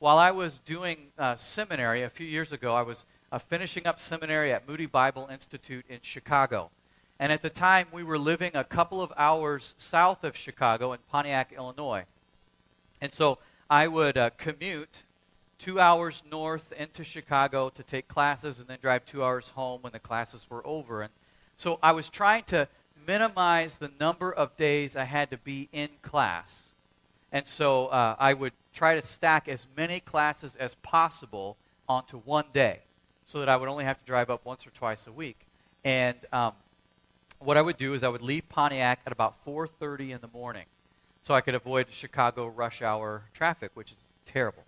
while I was doing uh, seminary a few years ago, I was uh, finishing up seminary at Moody Bible Institute in Chicago. And at the time, we were living a couple of hours south of Chicago in Pontiac, Illinois. And so I would uh, commute two hours north into Chicago to take classes and then drive two hours home when the classes were over. And so I was trying to minimize the number of days I had to be in class. And so uh, I would try to stack as many classes as possible onto one day so that I would only have to drive up once or twice a week. And um, what I would do is I would leave Pontiac at about 4:30 in the morning, so I could avoid Chicago rush hour traffic, which is terrible.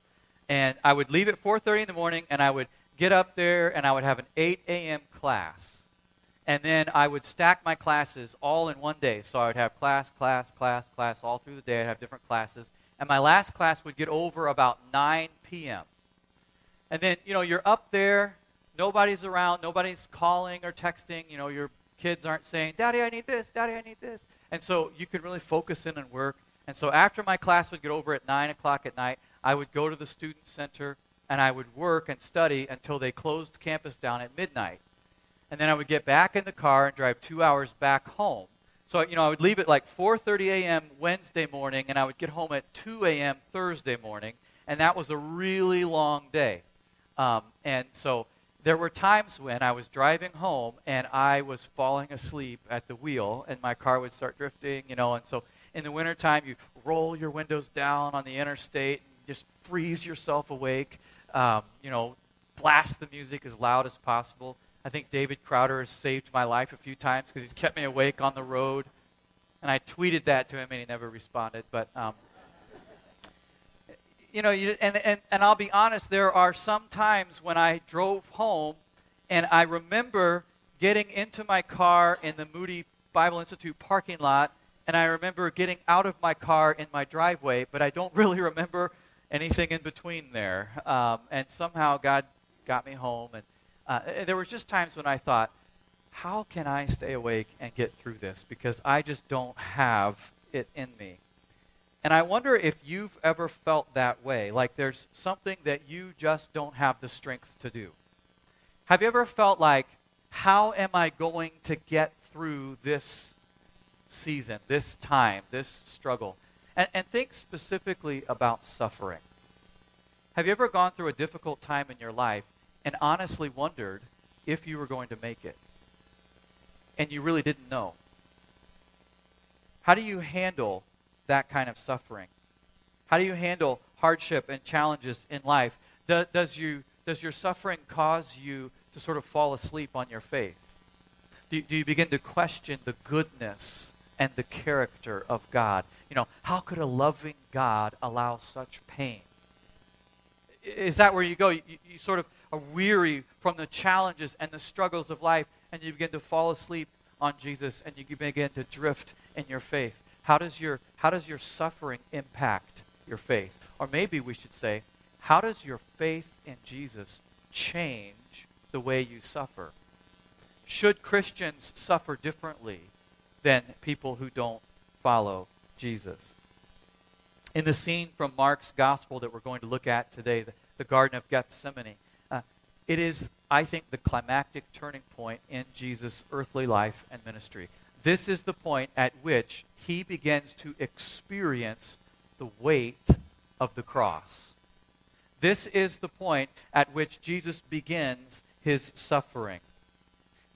And I would leave at 4:30 in the morning, and I would get up there, and I would have an 8 a.m. class, and then I would stack my classes all in one day. So I would have class, class, class, class all through the day. I'd have different classes, and my last class would get over about 9 p.m. And then you know you're up there, nobody's around, nobody's calling or texting. You know you're kids aren't saying, Daddy, I need this, Daddy, I need this. And so you can really focus in and work. And so after my class would get over at 9 o'clock at night, I would go to the student center and I would work and study until they closed campus down at midnight. And then I would get back in the car and drive two hours back home. So, you know, I would leave at like 4.30 a.m. Wednesday morning, and I would get home at 2 a.m. Thursday morning. And that was a really long day. Um, and so there were times when I was driving home and I was falling asleep at the wheel and my car would start drifting, you know, and so in the wintertime you roll your windows down on the interstate and just freeze yourself awake, um, you know, blast the music as loud as possible. I think David Crowder has saved my life a few times because he's kept me awake on the road. And I tweeted that to him and he never responded, but... Um, you know, you, and, and, and I'll be honest, there are some times when I drove home and I remember getting into my car in the Moody Bible Institute parking lot, and I remember getting out of my car in my driveway, but I don't really remember anything in between there. Um, and somehow God got me home. And uh, there were just times when I thought, how can I stay awake and get through this? Because I just don't have it in me. And I wonder if you've ever felt that way, like there's something that you just don't have the strength to do. Have you ever felt like, how am I going to get through this season, this time, this struggle? And, and think specifically about suffering. Have you ever gone through a difficult time in your life and honestly wondered if you were going to make it? And you really didn't know. How do you handle that kind of suffering? How do you handle hardship and challenges in life? Do, does, you, does your suffering cause you to sort of fall asleep on your faith? Do, do you begin to question the goodness and the character of God? You know, how could a loving God allow such pain? Is that where you go? You, you sort of are weary from the challenges and the struggles of life, and you begin to fall asleep on Jesus, and you begin to drift in your faith. How does your, how does your suffering impact your faith? Or maybe we should say, how does your faith in Jesus change the way you suffer? Should Christians suffer differently than people who don't follow Jesus? In the scene from Mark's gospel that we're going to look at today, the, the Garden of Gethsemane, it is, I think, the climactic turning point in Jesus' earthly life and ministry. This is the point at which he begins to experience the weight of the cross. This is the point at which Jesus begins his suffering.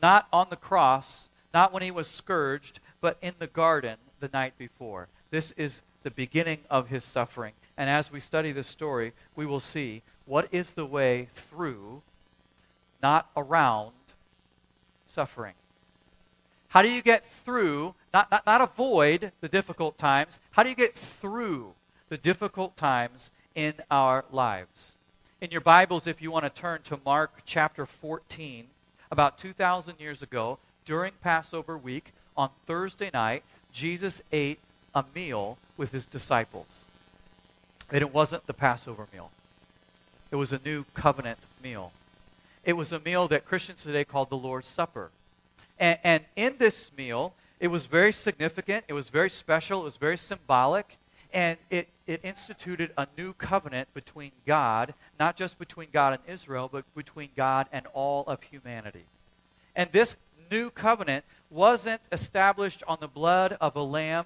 Not on the cross, not when he was scourged, but in the garden the night before. This is the beginning of his suffering. And as we study this story, we will see what is the way through, not around, suffering. How do you get through, not, not, not avoid the difficult times, how do you get through the difficult times in our lives? In your Bibles, if you want to turn to Mark chapter 14, about 2,000 years ago, during Passover week, on Thursday night, Jesus ate a meal with his disciples. And it wasn't the Passover meal, it was a new covenant meal. It was a meal that Christians today call the Lord's Supper. And, and in this meal, it was very significant, it was very special, it was very symbolic. and it, it instituted a new covenant between God, not just between God and Israel, but between God and all of humanity. And this new covenant wasn't established on the blood of a lamb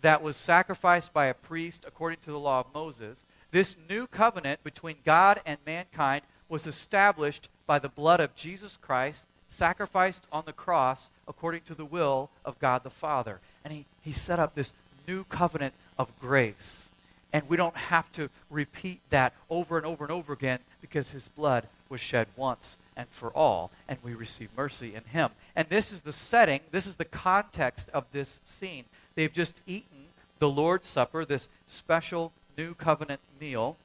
that was sacrificed by a priest according to the law of Moses. This new covenant between God and mankind was established by the blood of Jesus Christ, sacrificed on the cross according to the will of God the Father. And he, he set up this new covenant of grace. And we don't have to repeat that over and over and over again because his blood was shed once and for all, and we receive mercy in him. And this is the setting, this is the context of this scene. They've just eaten the Lord's Supper, this special new covenant meal.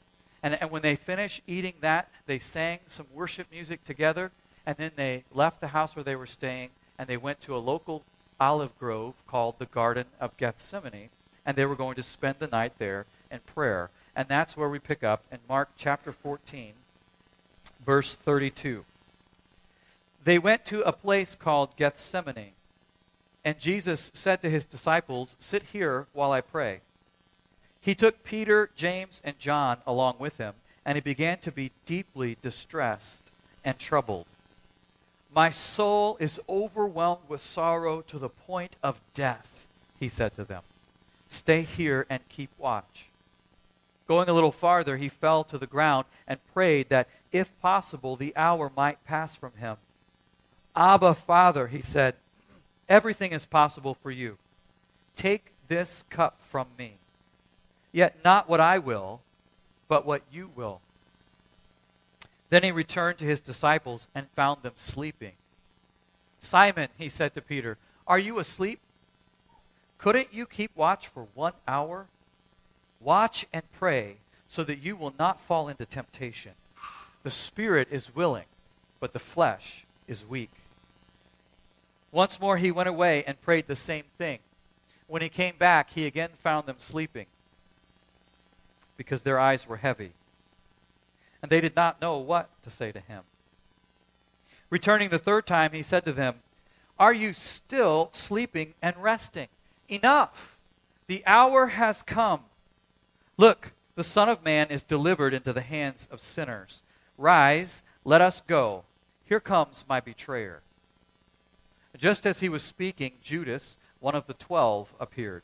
And, and when they finished eating that, they sang some worship music together, and then they left the house where they were staying, and they went to a local olive grove called the Garden of Gethsemane, and they were going to spend the night there in prayer. And that's where we pick up in Mark chapter 14, verse 32. They went to a place called Gethsemane, and Jesus said to his disciples, Sit here while I pray. He took Peter, James, and John along with him, and he began to be deeply distressed and troubled. My soul is overwhelmed with sorrow to the point of death, he said to them. Stay here and keep watch. Going a little farther, he fell to the ground and prayed that, if possible, the hour might pass from him. Abba, Father, he said, everything is possible for you. Take this cup from me. Yet not what I will, but what you will. Then he returned to his disciples and found them sleeping. Simon, he said to Peter, are you asleep? Couldn't you keep watch for one hour? Watch and pray so that you will not fall into temptation. The spirit is willing, but the flesh is weak. Once more he went away and prayed the same thing. When he came back, he again found them sleeping because their eyes were heavy and they did not know what to say to him. Returning the third time, he said to them, Are you still sleeping and resting? Enough! The hour has come. Look, the Son of Man is delivered into the hands of sinners. Rise, let us go. Here comes my betrayer. Just as he was speaking, Judas, one of the twelve, appeared.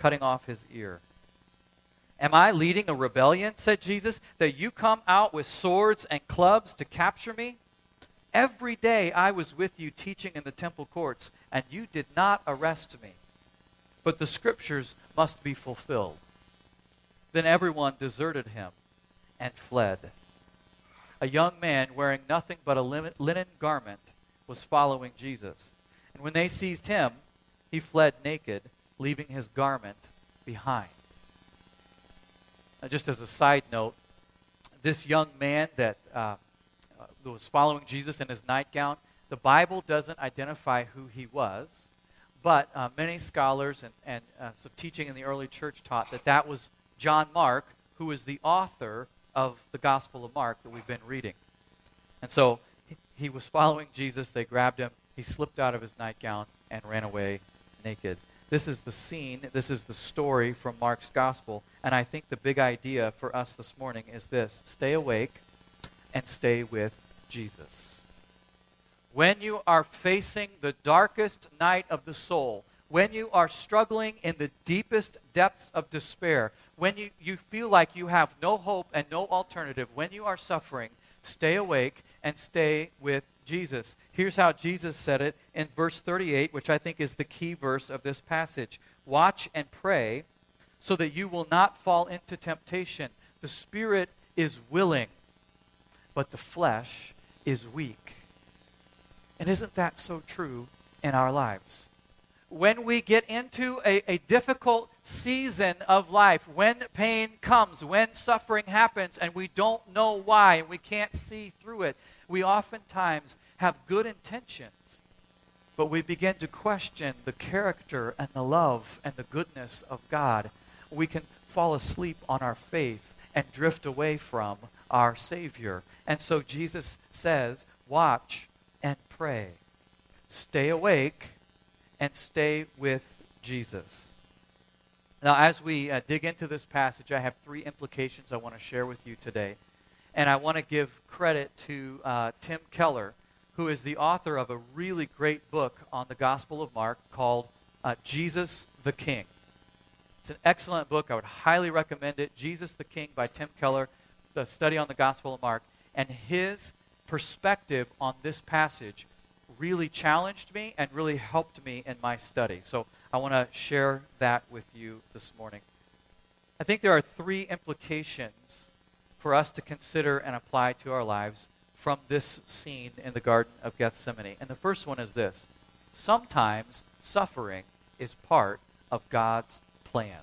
cutting off his ear. Am I leading a rebellion, said Jesus, that you come out with swords and clubs to capture me? Every day I was with you teaching in the temple courts, and you did not arrest me. But the scriptures must be fulfilled. Then everyone deserted him and fled. A young man wearing nothing but a linen garment was following Jesus. And when they seized him, he fled naked leaving his garment behind. Now, just as a side note, this young man that uh, uh, was following Jesus in his nightgown, the Bible doesn't identify who he was, but uh, many scholars and, and uh, some teaching in the early church taught that that was John Mark, who is the author of the Gospel of Mark that we've been reading. And so he, he was following Jesus. They grabbed him. He slipped out of his nightgown and ran away naked. This is the scene, this is the story from Mark's gospel. And I think the big idea for us this morning is this stay awake and stay with Jesus. When you are facing the darkest night of the soul, when you are struggling in the deepest depths of despair, when you, you feel like you have no hope and no alternative, when you are suffering, stay awake and stay with Jesus. Here's how Jesus said it in verse 38, which I think is the key verse of this passage Watch and pray so that you will not fall into temptation. The spirit is willing, but the flesh is weak. And isn't that so true in our lives? when we get into a, a difficult season of life, when pain comes, when suffering happens, and we don't know why, and we can't see through it, we oftentimes have good intentions, but we begin to question the character and the love and the goodness of God. We can fall asleep on our faith and drift away from our Savior. And so Jesus says, Watch and pray. Stay awake and stay with Jesus. Now, as we uh, dig into this passage, I have three implications I want to share with you today. And I want to give credit to uh, Tim Keller, who is the author of a really great book on the Gospel of Mark called uh, Jesus the King. It's an excellent book. I would highly recommend it. Jesus the King by Tim Keller, the study on the Gospel of Mark. And his perspective on this passage really challenged me and really helped me in my study. So I want to share that with you this morning. I think there are three implications for us to consider and apply to our lives from this scene in the Garden of Gethsemane. And the first one is this sometimes suffering is part of God's plan.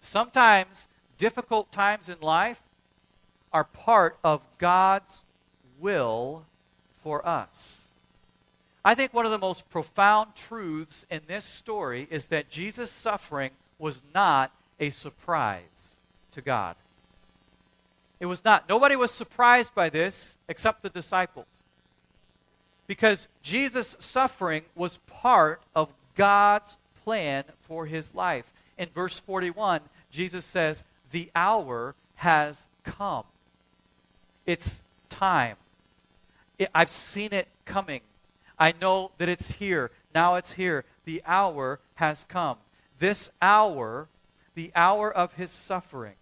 Sometimes difficult times in life are part of God's will for us. I think one of the most profound truths in this story is that Jesus' suffering was not a surprise to God. It was not. Nobody was surprised by this except the disciples. Because Jesus' suffering was part of God's plan for his life. In verse 41, Jesus says, The hour has come. It's time. I've seen it coming. I know that it's here. Now it's here. The hour has come. This hour, the hour of his suffering,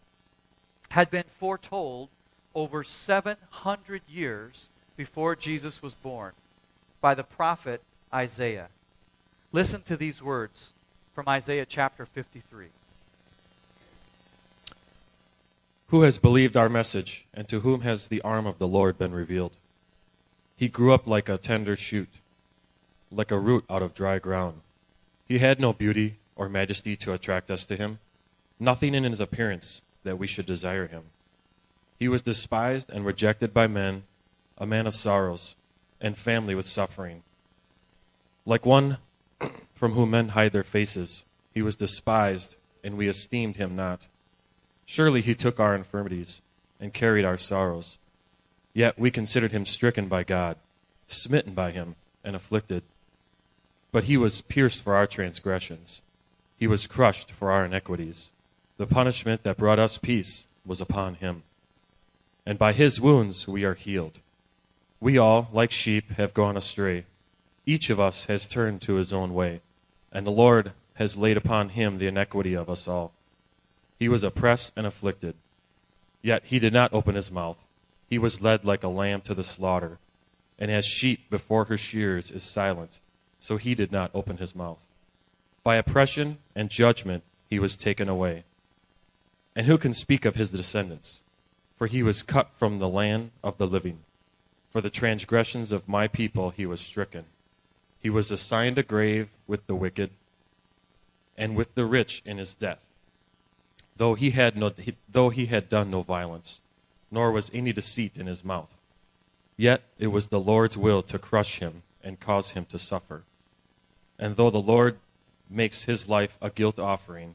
had been foretold over 700 years before Jesus was born by the prophet Isaiah. Listen to these words from Isaiah chapter 53. Who has believed our message, and to whom has the arm of the Lord been revealed? He grew up like a tender shoot, like a root out of dry ground. He had no beauty or majesty to attract us to him, nothing in his appearance that we should desire him. He was despised and rejected by men, a man of sorrows, and family with suffering. Like one from whom men hide their faces, he was despised, and we esteemed him not. Surely he took our infirmities and carried our sorrows. Yet we considered him stricken by God, smitten by him, and afflicted. But he was pierced for our transgressions, he was crushed for our iniquities. The punishment that brought us peace was upon him. And by his wounds we are healed. We all, like sheep, have gone astray. Each of us has turned to his own way, and the Lord has laid upon him the iniquity of us all. He was oppressed and afflicted. Yet he did not open his mouth. He was led like a lamb to the slaughter. And as sheep before her shears is silent, so he did not open his mouth. By oppression and judgment he was taken away. And who can speak of his descendants? For he was cut from the land of the living. For the transgressions of my people he was stricken. He was assigned a grave with the wicked and with the rich in his death though he had no, though he had done no violence, nor was any deceit in his mouth. Yet it was the Lord's will to crush him and cause him to suffer. And though the Lord makes his life a guilt offering,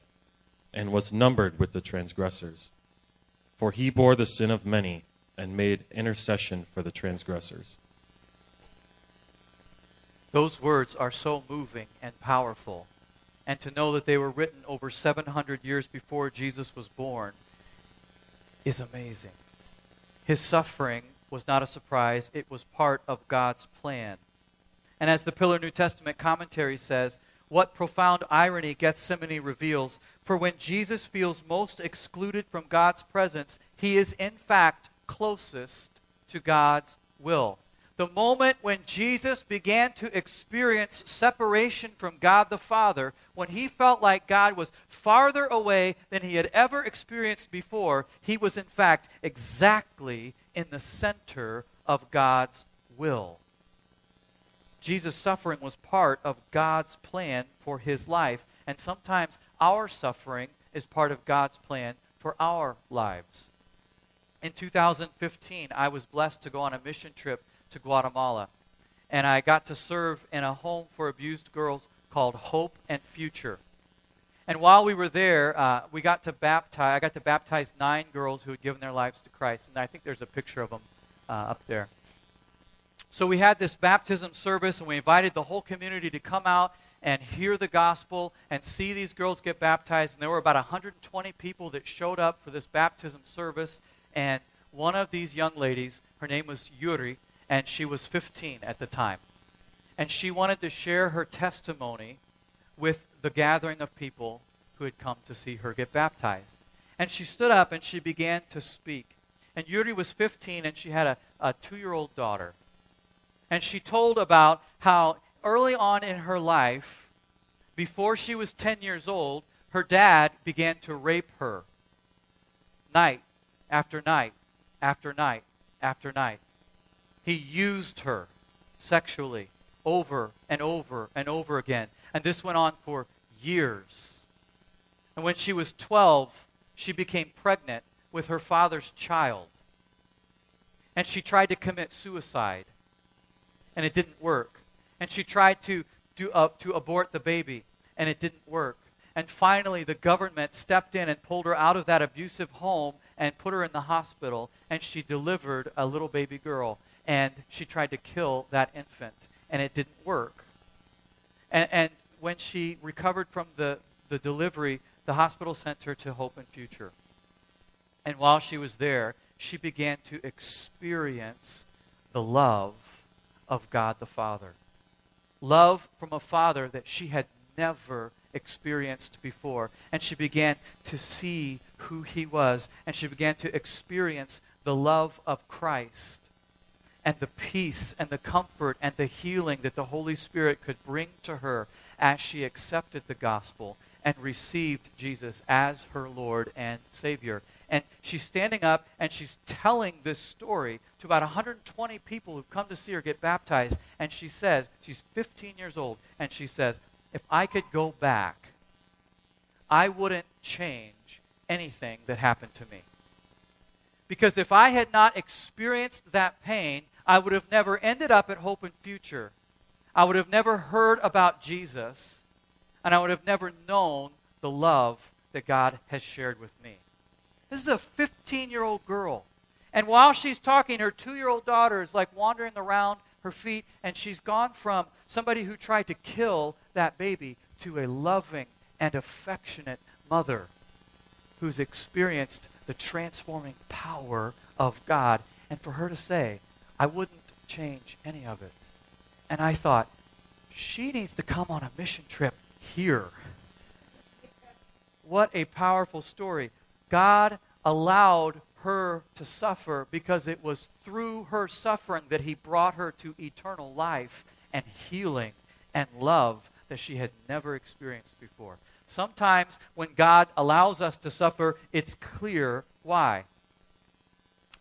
and was numbered with the transgressors. For he bore the sin of many, and made intercession for the transgressors. Those words are so moving and powerful. And to know that they were written over 700 years before Jesus was born is amazing. His suffering was not a surprise, it was part of God's plan. And as the Pillar New Testament commentary says, what profound irony Gethsemane reveals. For when Jesus feels most excluded from God's presence, he is in fact closest to God's will. The moment when Jesus began to experience separation from God the Father, when he felt like God was farther away than he had ever experienced before, he was in fact exactly in the center of God's will. Jesus' suffering was part of God's plan for his life, and sometimes our suffering is part of God's plan for our lives. In 2015, I was blessed to go on a mission trip to Guatemala, and I got to serve in a home for abused girls called Hope and Future. And while we were there, uh, we got to baptize. I got to baptize nine girls who had given their lives to Christ, and I think there's a picture of them uh, up there. So we had this baptism service, and we invited the whole community to come out and hear the gospel and see these girls get baptized. And there were about 120 people that showed up for this baptism service. And one of these young ladies, her name was Yuri, and she was 15 at the time. And she wanted to share her testimony with the gathering of people who had come to see her get baptized. And she stood up and she began to speak. And Yuri was 15 and she had a, a two year old daughter and she told about how early on in her life, before she was 10 years old, her dad began to rape her night after night after night after night. He used her sexually over and over and over again. And this went on for years. And when she was 12, she became pregnant with her father's child. And she tried to commit suicide and it didn't work. And she tried to, do, uh, to abort the baby, and it didn't work. And finally, the government stepped in and pulled her out of that abusive home and put her in the hospital, and she delivered a little baby girl. And she tried to kill that infant, and it didn't work. And, and when she recovered from the, the delivery, the hospital sent her to Hope and Future. And while she was there, she began to experience the love of God the Father. Love from a father that she had never experienced before. And she began to see who he was, and she began to experience the love of Christ and the peace and the comfort and the healing that the Holy Spirit could bring to her as she accepted the gospel and received Jesus as her Lord and Savior. And she's standing up and she's telling this story to about 120 people who've come to see her get baptized. And she says, she's 15 years old, and she says, if I could go back, I wouldn't change anything that happened to me. Because if I had not experienced that pain, I would have never ended up at Hope and Future. I would have never heard about Jesus, and I would have never known the love that God has shared with me. This is a 15 year old girl. And while she's talking, her two year old daughter is like wandering around her feet, and she's gone from somebody who tried to kill that baby to a loving and affectionate mother who's experienced the transforming power of God. And for her to say, I wouldn't change any of it. And I thought, she needs to come on a mission trip here. What a powerful story. God allowed her to suffer because it was through her suffering that he brought her to eternal life and healing and love that she had never experienced before. Sometimes when God allows us to suffer, it's clear why.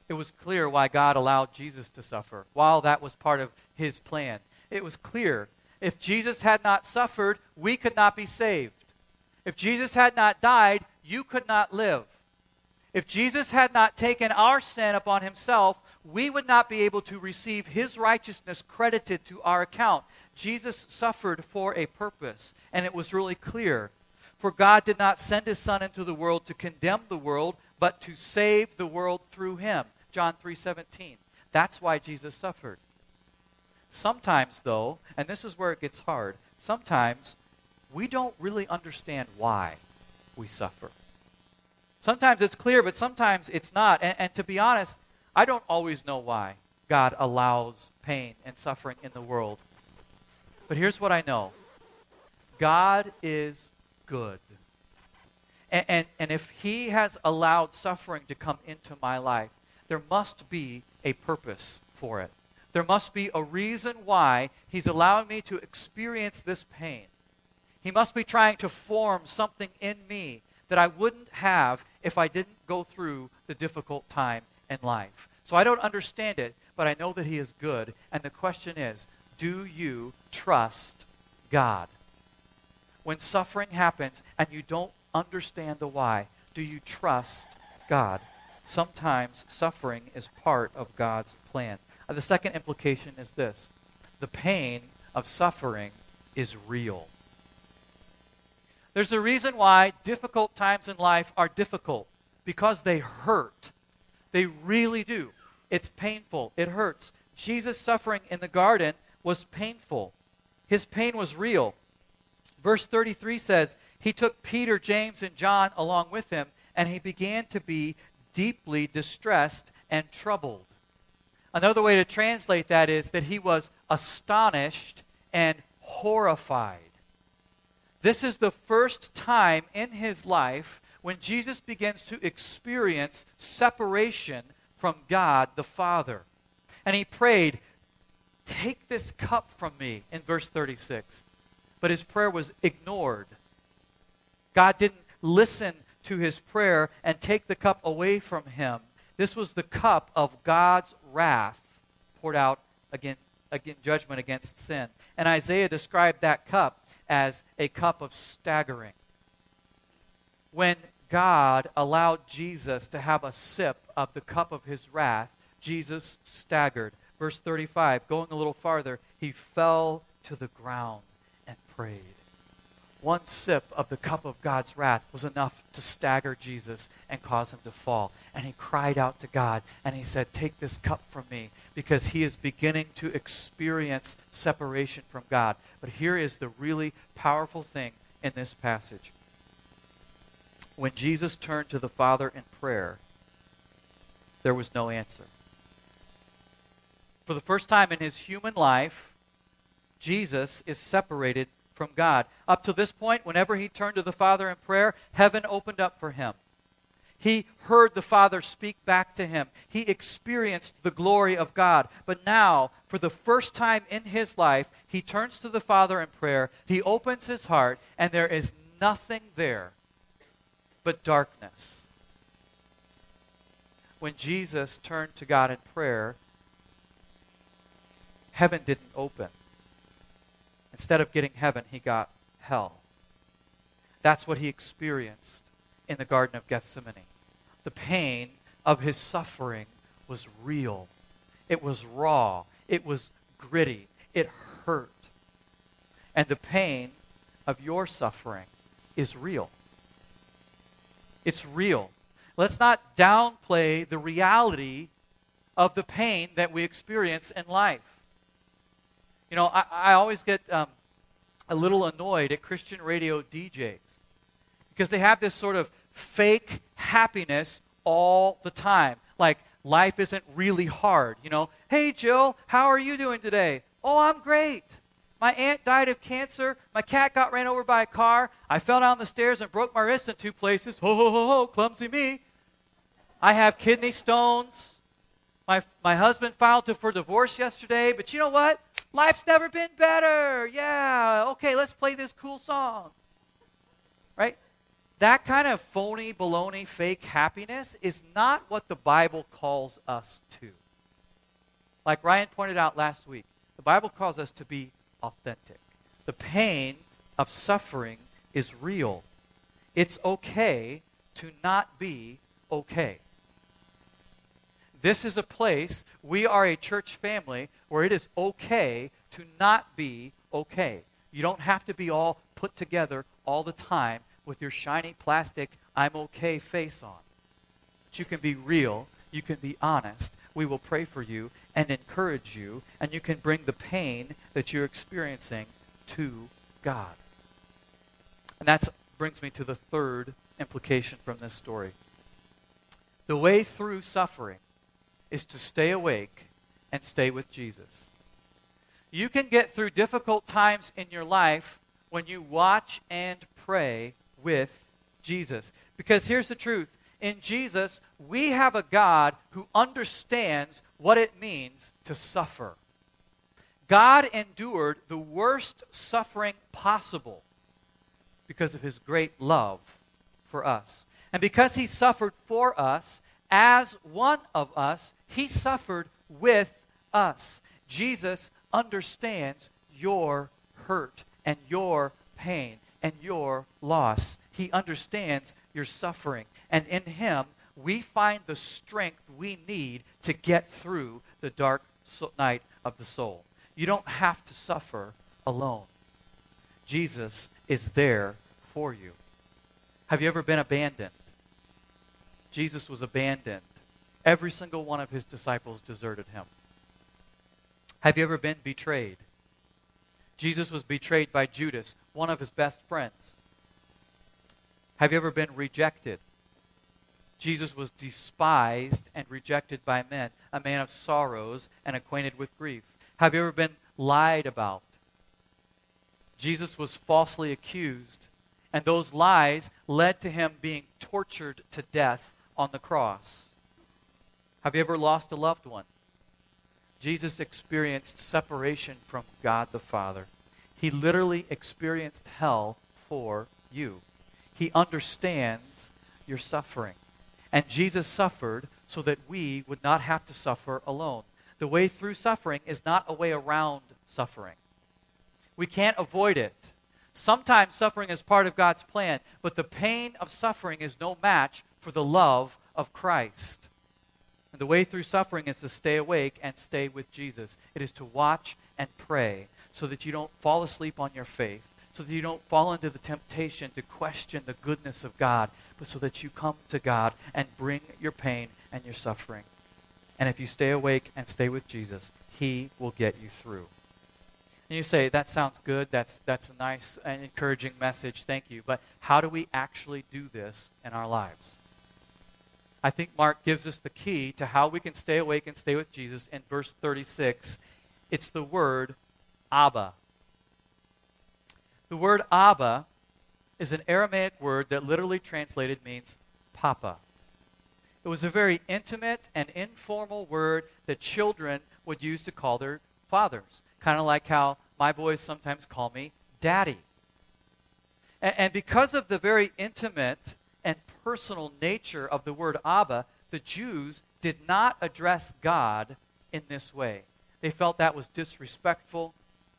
It was clear why God allowed Jesus to suffer, while that was part of his plan. It was clear. If Jesus had not suffered, we could not be saved. If Jesus had not died, you could not live. If Jesus had not taken our sin upon himself, we would not be able to receive his righteousness credited to our account. Jesus suffered for a purpose, and it was really clear. For God did not send his son into the world to condemn the world, but to save the world through him. John 3:17. That's why Jesus suffered. Sometimes though, and this is where it gets hard, sometimes we don't really understand why we suffer. Sometimes it's clear, but sometimes it's not. And, and, to be honest, I don't always know why God allows pain and suffering in the world. But here's what I know God is good. And, and, and if He has allowed suffering to come into my life, there must be a purpose for it. There must be a reason why He's allowing me to experience this pain. He must be trying to form something in me that I wouldn't have if I didn't go through the difficult time in life. So I don't understand it, but I know that He is good. And the question is do you trust God? When suffering happens and you don't understand the why, do you trust God? Sometimes suffering is part of God's plan. The second implication is this the pain of suffering is real. There's a reason why difficult times in life are difficult because they hurt. They really do. It's painful. It hurts. Jesus' suffering in the garden was painful. His pain was real. Verse 33 says, He took Peter, James, and John along with him, and he began to be deeply distressed and troubled. Another way to translate that is that he was astonished and horrified. This is the first time in his life when Jesus begins to experience separation from God the Father. And he prayed, Take this cup from me, in verse 36. But his prayer was ignored. God didn't listen to his prayer and take the cup away from him. This was the cup of God's wrath poured out against judgment against sin. And Isaiah described that cup as a cup of staggering. When God allowed Jesus to have a sip of the cup of his wrath, Jesus staggered. Verse 35, going a little farther, he fell to the ground and prayed. One sip of the cup of God's wrath was enough to stagger Jesus and cause him to fall. And he cried out to God and he said, Take this cup from me because he is beginning to experience separation from God. But here is the really powerful thing in this passage when Jesus turned to the Father in prayer, there was no answer. For the first time in his human life, Jesus is separated from God. Up to this point, whenever he turned to the Father in prayer, heaven opened up for him. He heard the Father speak back to him. He experienced the glory of God. But now, for the first time in his life, he turns to the Father in prayer. He opens his heart, and there is nothing there but darkness. When Jesus turned to God in prayer, heaven didn't open. Instead of getting heaven, he got hell. That's what he experienced in the Garden of Gethsemane. The pain of his suffering was real, it was raw, it was gritty, it hurt. And the pain of your suffering is real. It's real. Let's not downplay the reality of the pain that we experience in life. You know, I, I always get um, a little annoyed at Christian radio DJs because they have this sort of fake happiness all the time. Like, life isn't really hard. You know, hey, Jill, how are you doing today? Oh, I'm great. My aunt died of cancer. My cat got ran over by a car. I fell down the stairs and broke my wrist in two places. Ho, ho, ho, ho, clumsy me. I have kidney stones. My, my husband filed for divorce yesterday, but you know what? Life's never been better. Yeah, okay, let's play this cool song. Right? That kind of phony, baloney, fake happiness is not what the Bible calls us to. Like Ryan pointed out last week, the Bible calls us to be authentic. The pain of suffering is real. It's okay to not be okay. This is a place, we are a church family where it is okay to not be okay. You don't have to be all put together all the time with your shiny plastic, I'm okay face on. But you can be real, you can be honest, we will pray for you and encourage you, and you can bring the pain that you're experiencing to God. And that brings me to the third implication from this story. The way through suffering is to stay awake and stay with Jesus. You can get through difficult times in your life when you watch and pray with Jesus. Because here's the truth in Jesus, we have a God who understands what it means to suffer. God endured the worst suffering possible because of his great love for us. And because he suffered for us, as one of us, he suffered with us. Jesus understands your hurt and your pain and your loss. He understands your suffering. And in Him, we find the strength we need to get through the dark so- night of the soul. You don't have to suffer alone. Jesus is there for you. Have you ever been abandoned? Jesus was abandoned. Every single one of his disciples deserted him. Have you ever been betrayed? Jesus was betrayed by Judas, one of his best friends. Have you ever been rejected? Jesus was despised and rejected by men, a man of sorrows and acquainted with grief. Have you ever been lied about? Jesus was falsely accused, and those lies led to him being tortured to death on the cross. Have you ever lost a loved one? Jesus experienced separation from God the Father. He literally experienced hell for you. He understands your suffering. And Jesus suffered so that we would not have to suffer alone. The way through suffering is not a way around suffering. We can't avoid it. Sometimes suffering is part of God's plan, but the pain of suffering is no match for the love of Christ. And the way through suffering is to stay awake and stay with Jesus. It is to watch and pray so that you don't fall asleep on your faith, so that you don't fall into the temptation to question the goodness of God, but so that you come to God and bring your pain and your suffering. And if you stay awake and stay with Jesus, He will get you through. And you say, that sounds good. That's, that's a nice and encouraging message. Thank you. But how do we actually do this in our lives? I think Mark gives us the key to how we can stay awake and stay with Jesus in verse 36. It's the word Abba. The word Abba is an Aramaic word that literally translated means Papa. It was a very intimate and informal word that children would use to call their fathers, kind of like how my boys sometimes call me Daddy. And, and because of the very intimate and personal nature of the word Abba, the Jews did not address God in this way. They felt that was disrespectful.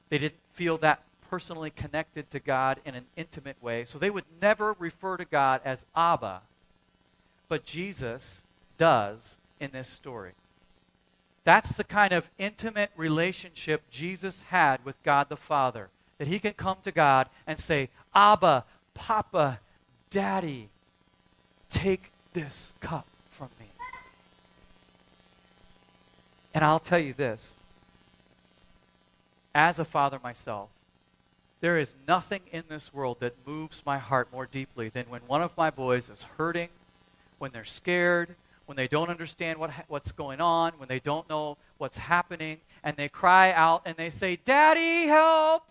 They didn't feel that personally connected to God in an intimate way. So they would never refer to God as Abba. But Jesus does in this story. That's the kind of intimate relationship Jesus had with God the Father. That he can come to God and say, Abba, Papa, Daddy, take this cup from me. And I'll tell you this as a father myself, there is nothing in this world that moves my heart more deeply than when one of my boys is hurting, when they're scared, when they don't understand what, what's going on, when they don't know what's happening, and they cry out and they say, Daddy, help!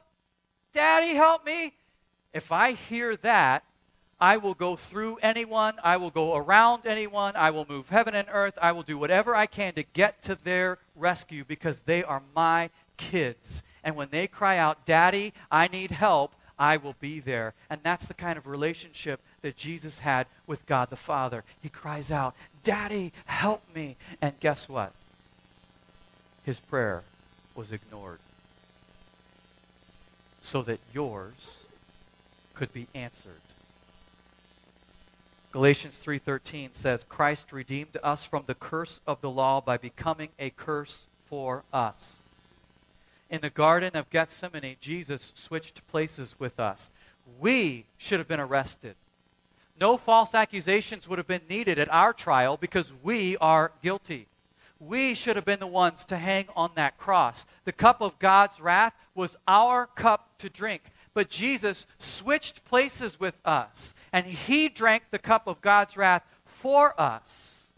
Daddy, help me! If I hear that, I will go through anyone. I will go around anyone. I will move heaven and earth. I will do whatever I can to get to their rescue because they are my kids. And when they cry out, Daddy, I need help, I will be there. And that's the kind of relationship that Jesus had with God the Father. He cries out, Daddy, help me. And guess what? His prayer was ignored so that yours could be answered. Galatians 3:13 says Christ redeemed us from the curse of the law by becoming a curse for us. In the garden of Gethsemane, Jesus switched places with us. We should have been arrested. No false accusations would have been needed at our trial because we are guilty. We should have been the ones to hang on that cross. The cup of God's wrath was our cup to drink. But Jesus switched places with us, and he drank the cup of God's wrath for us.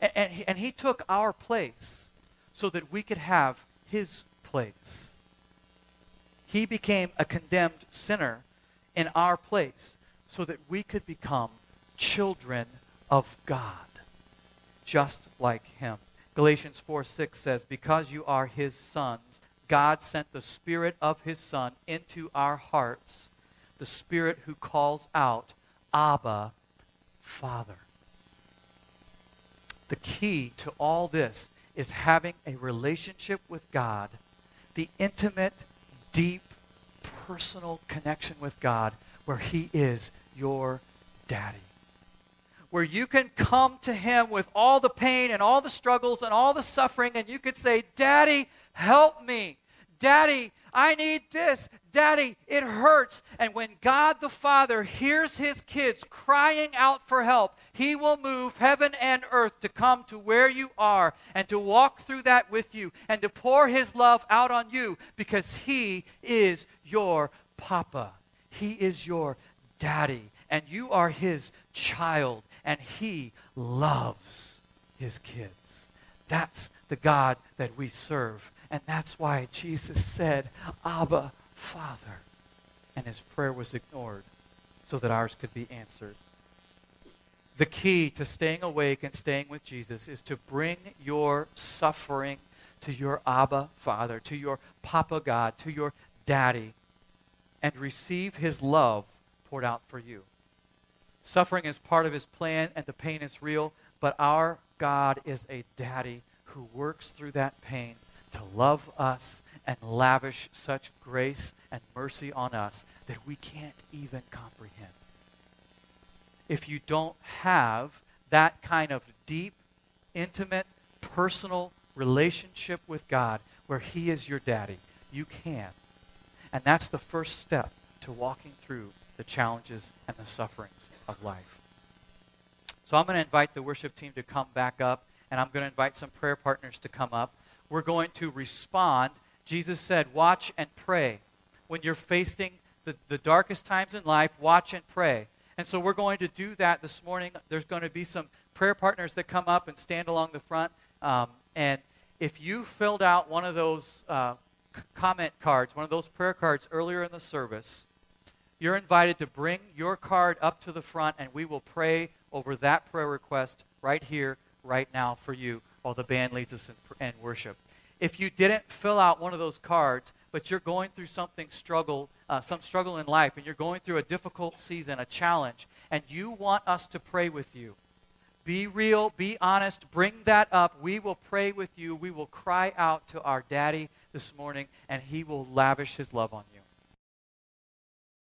And, and, he, and he took our place so that we could have his place. He became a condemned sinner in our place so that we could become children of God, just like him. Galatians 4 6 says, Because you are his sons, God sent the Spirit of his Son into our hearts, the Spirit who calls out, Abba, Father. The key to all this is having a relationship with God, the intimate, deep, personal connection with God where He is your daddy. Where you can come to Him with all the pain and all the struggles and all the suffering, and you could say, Daddy, help me. Daddy, I need this. Daddy, it hurts. And when God the Father hears his kids crying out for help, he will move heaven and earth to come to where you are and to walk through that with you and to pour his love out on you because he is your papa. He is your daddy. And you are his child. And he loves his kids. That's the God that we serve. And that's why Jesus said, Abba, Father. And his prayer was ignored so that ours could be answered. The key to staying awake and staying with Jesus is to bring your suffering to your Abba Father, to your Papa God, to your Daddy, and receive his love poured out for you. Suffering is part of his plan, and the pain is real, but our God is a daddy who works through that pain to love us and lavish such grace and mercy on us that we can't even comprehend. If you don't have that kind of deep, intimate, personal relationship with God where He is your daddy, you can. And that's the first step to walking through the challenges and the sufferings of life. So I'm going to invite the worship team to come back up, and I'm going to invite some prayer partners to come up. We're going to respond Jesus said, Watch and pray. When you're facing the, the darkest times in life, watch and pray. And so we're going to do that this morning. There's going to be some prayer partners that come up and stand along the front. Um, and if you filled out one of those uh, c- comment cards, one of those prayer cards earlier in the service, you're invited to bring your card up to the front and we will pray over that prayer request right here, right now for you while the band leads us in, in worship if you didn't fill out one of those cards, but you're going through something struggle, uh, some struggle in life, and you're going through a difficult season, a challenge, and you want us to pray with you, be real, be honest, bring that up. We will pray with you. We will cry out to our daddy this morning, and he will lavish his love on you.